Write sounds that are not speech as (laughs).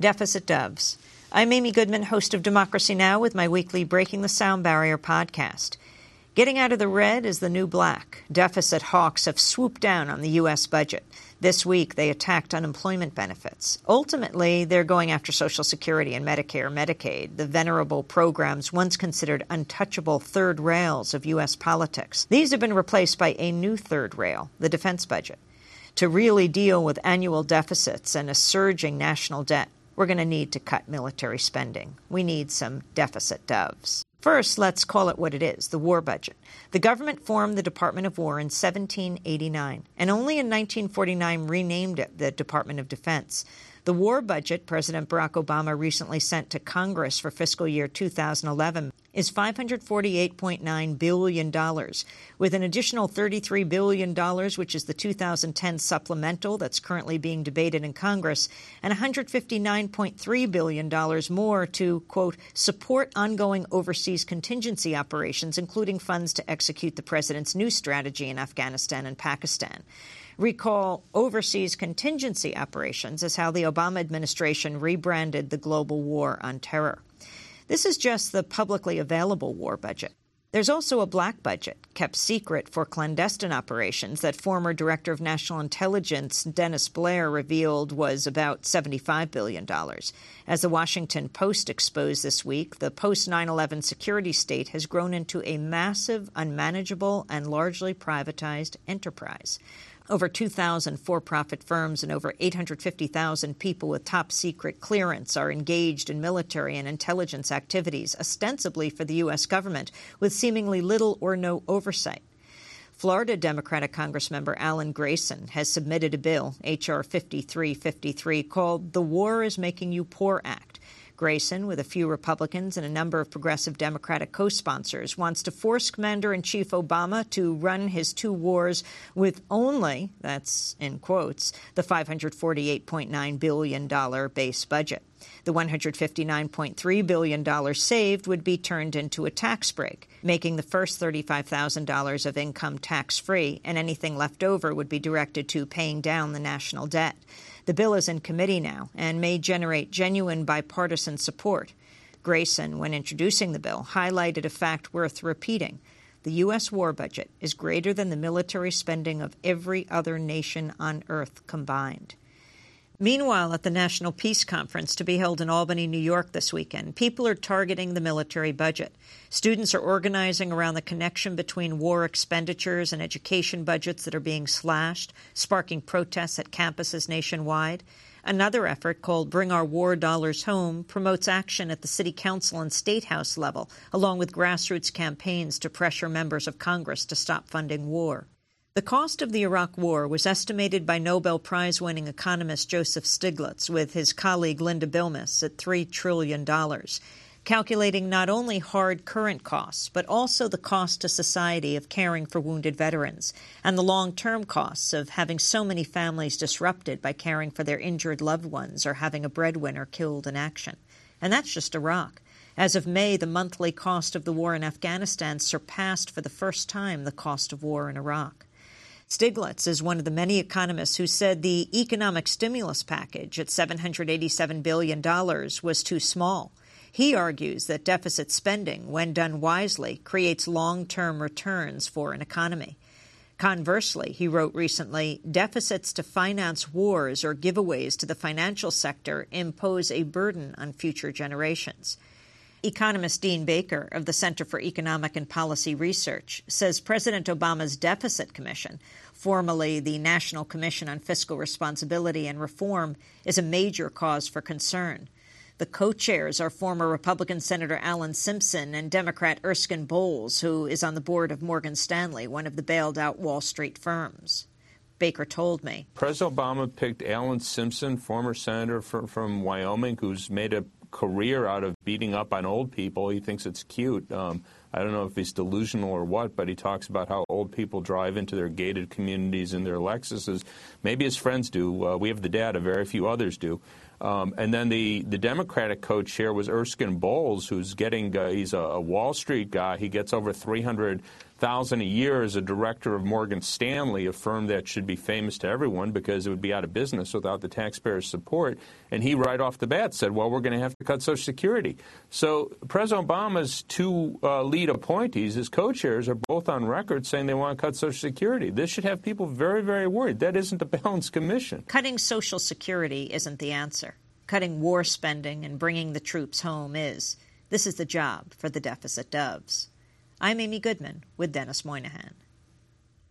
Deficit Doves. I'm Amy Goodman, host of Democracy Now! with my weekly Breaking the Sound Barrier podcast. Getting out of the red is the new black. Deficit hawks have swooped down on the U.S. budget. This week, they attacked unemployment benefits. Ultimately, they're going after Social Security and Medicare, Medicaid, the venerable programs once considered untouchable third rails of U.S. politics. These have been replaced by a new third rail, the defense budget. To really deal with annual deficits and a surging national debt, we're going to need to cut military spending. We need some deficit doves. First, let's call it what it is the war budget. The government formed the Department of War in 1789 and only in 1949 renamed it the Department of Defense. The war budget President Barack Obama recently sent to Congress for fiscal year 2011 is $548.9 billion, with an additional $33 billion, which is the 2010 supplemental that's currently being debated in Congress, and $159.3 billion more to, quote, support ongoing overseas contingency operations, including funds to execute the president's new strategy in Afghanistan and Pakistan. Recall overseas contingency operations as how the Obama administration rebranded the global war on terror. This is just the publicly available war budget. There's also a black budget, kept secret for clandestine operations, that former Director of National Intelligence Dennis Blair revealed was about $75 billion. As the Washington Post exposed this week, the post 9 11 security state has grown into a massive, unmanageable, and largely privatized enterprise. Over 2,000 for profit firms and over 850,000 people with top secret clearance are engaged in military and intelligence activities, ostensibly for the U.S. government, with seemingly little or no oversight. Florida Democratic Congressmember Alan Grayson has submitted a bill, H.R. 5353, called The War is Making You Poor Act Grayson, with a few Republicans and a number of progressive Democratic co sponsors, wants to force Commander in Chief Obama to run his two wars with only, that's in quotes, the $548.9 billion base budget. The $159.3 billion saved would be turned into a tax break, making the first $35,000 of income tax free, and anything left over would be directed to paying down the national debt. The bill is in committee now and may generate genuine bipartisan support. Grayson, when introducing the bill, highlighted a fact worth repeating. The U.S. war budget is greater than the military spending of every other nation on earth combined. Meanwhile, at the National Peace Conference to be held in Albany, New York this weekend, people are targeting the military budget. Students are organizing around the connection between war expenditures and education budgets that are being slashed, sparking protests at campuses nationwide. Another effort called Bring Our War Dollars Home promotes action at the city council and state house level, along with grassroots campaigns to pressure members of Congress to stop funding war. The cost of the Iraq War was estimated by Nobel Prize winning economist Joseph Stiglitz with his colleague Linda Bilmes at $3 trillion, calculating not only hard current costs, but also the cost to society of caring for wounded veterans and the long term costs of having so many families disrupted by caring for their injured loved ones or having a breadwinner killed in action. And that's just Iraq. As of May, the monthly cost of the war in Afghanistan surpassed for the first time the cost of war in Iraq. Stiglitz is one of the many economists who said the economic stimulus package at $787 billion was too small. He argues that deficit spending, when done wisely, creates long term returns for an economy. Conversely, he wrote recently, deficits to finance wars or giveaways to the financial sector impose a burden on future generations. Economist Dean Baker of the Center for Economic and Policy Research says President Obama's Deficit Commission, formerly the National Commission on Fiscal Responsibility and Reform, is a major cause for concern. The co chairs are former Republican Senator Alan Simpson and Democrat Erskine Bowles, who is on the board of Morgan Stanley, one of the bailed out Wall Street firms. Baker told me. President Obama picked Alan Simpson, former senator from, from Wyoming, who's made a career out of beating up on old people. He thinks it's cute. Um, I don't know if he's delusional or what, but he talks about how old people drive into their gated communities in their Lexuses. Maybe his friends do. Uh, we have the data. Very few others do. Um, and then the, the Democratic co-chair was Erskine Bowles, who's getting uh, he's a, a, Wall Street guy. He gets over three hundred thousand a year as a director of Morgan Stanley, a firm that should be famous to everyone because it would be out of business without the taxpayers' support. And he right off the bat said, "Well, we're going to have to cut Social Security." So President Obama's two uh, appointees, his co-chairs, are both on record saying they want to cut Social Security. This should have people very, very worried. That isn't a (laughs) balanced commission. Cutting Social Security isn't the answer. Cutting war spending and bringing the troops home is. This is the job for the deficit doves. I'm Amy Goodman with Denis Moynihan.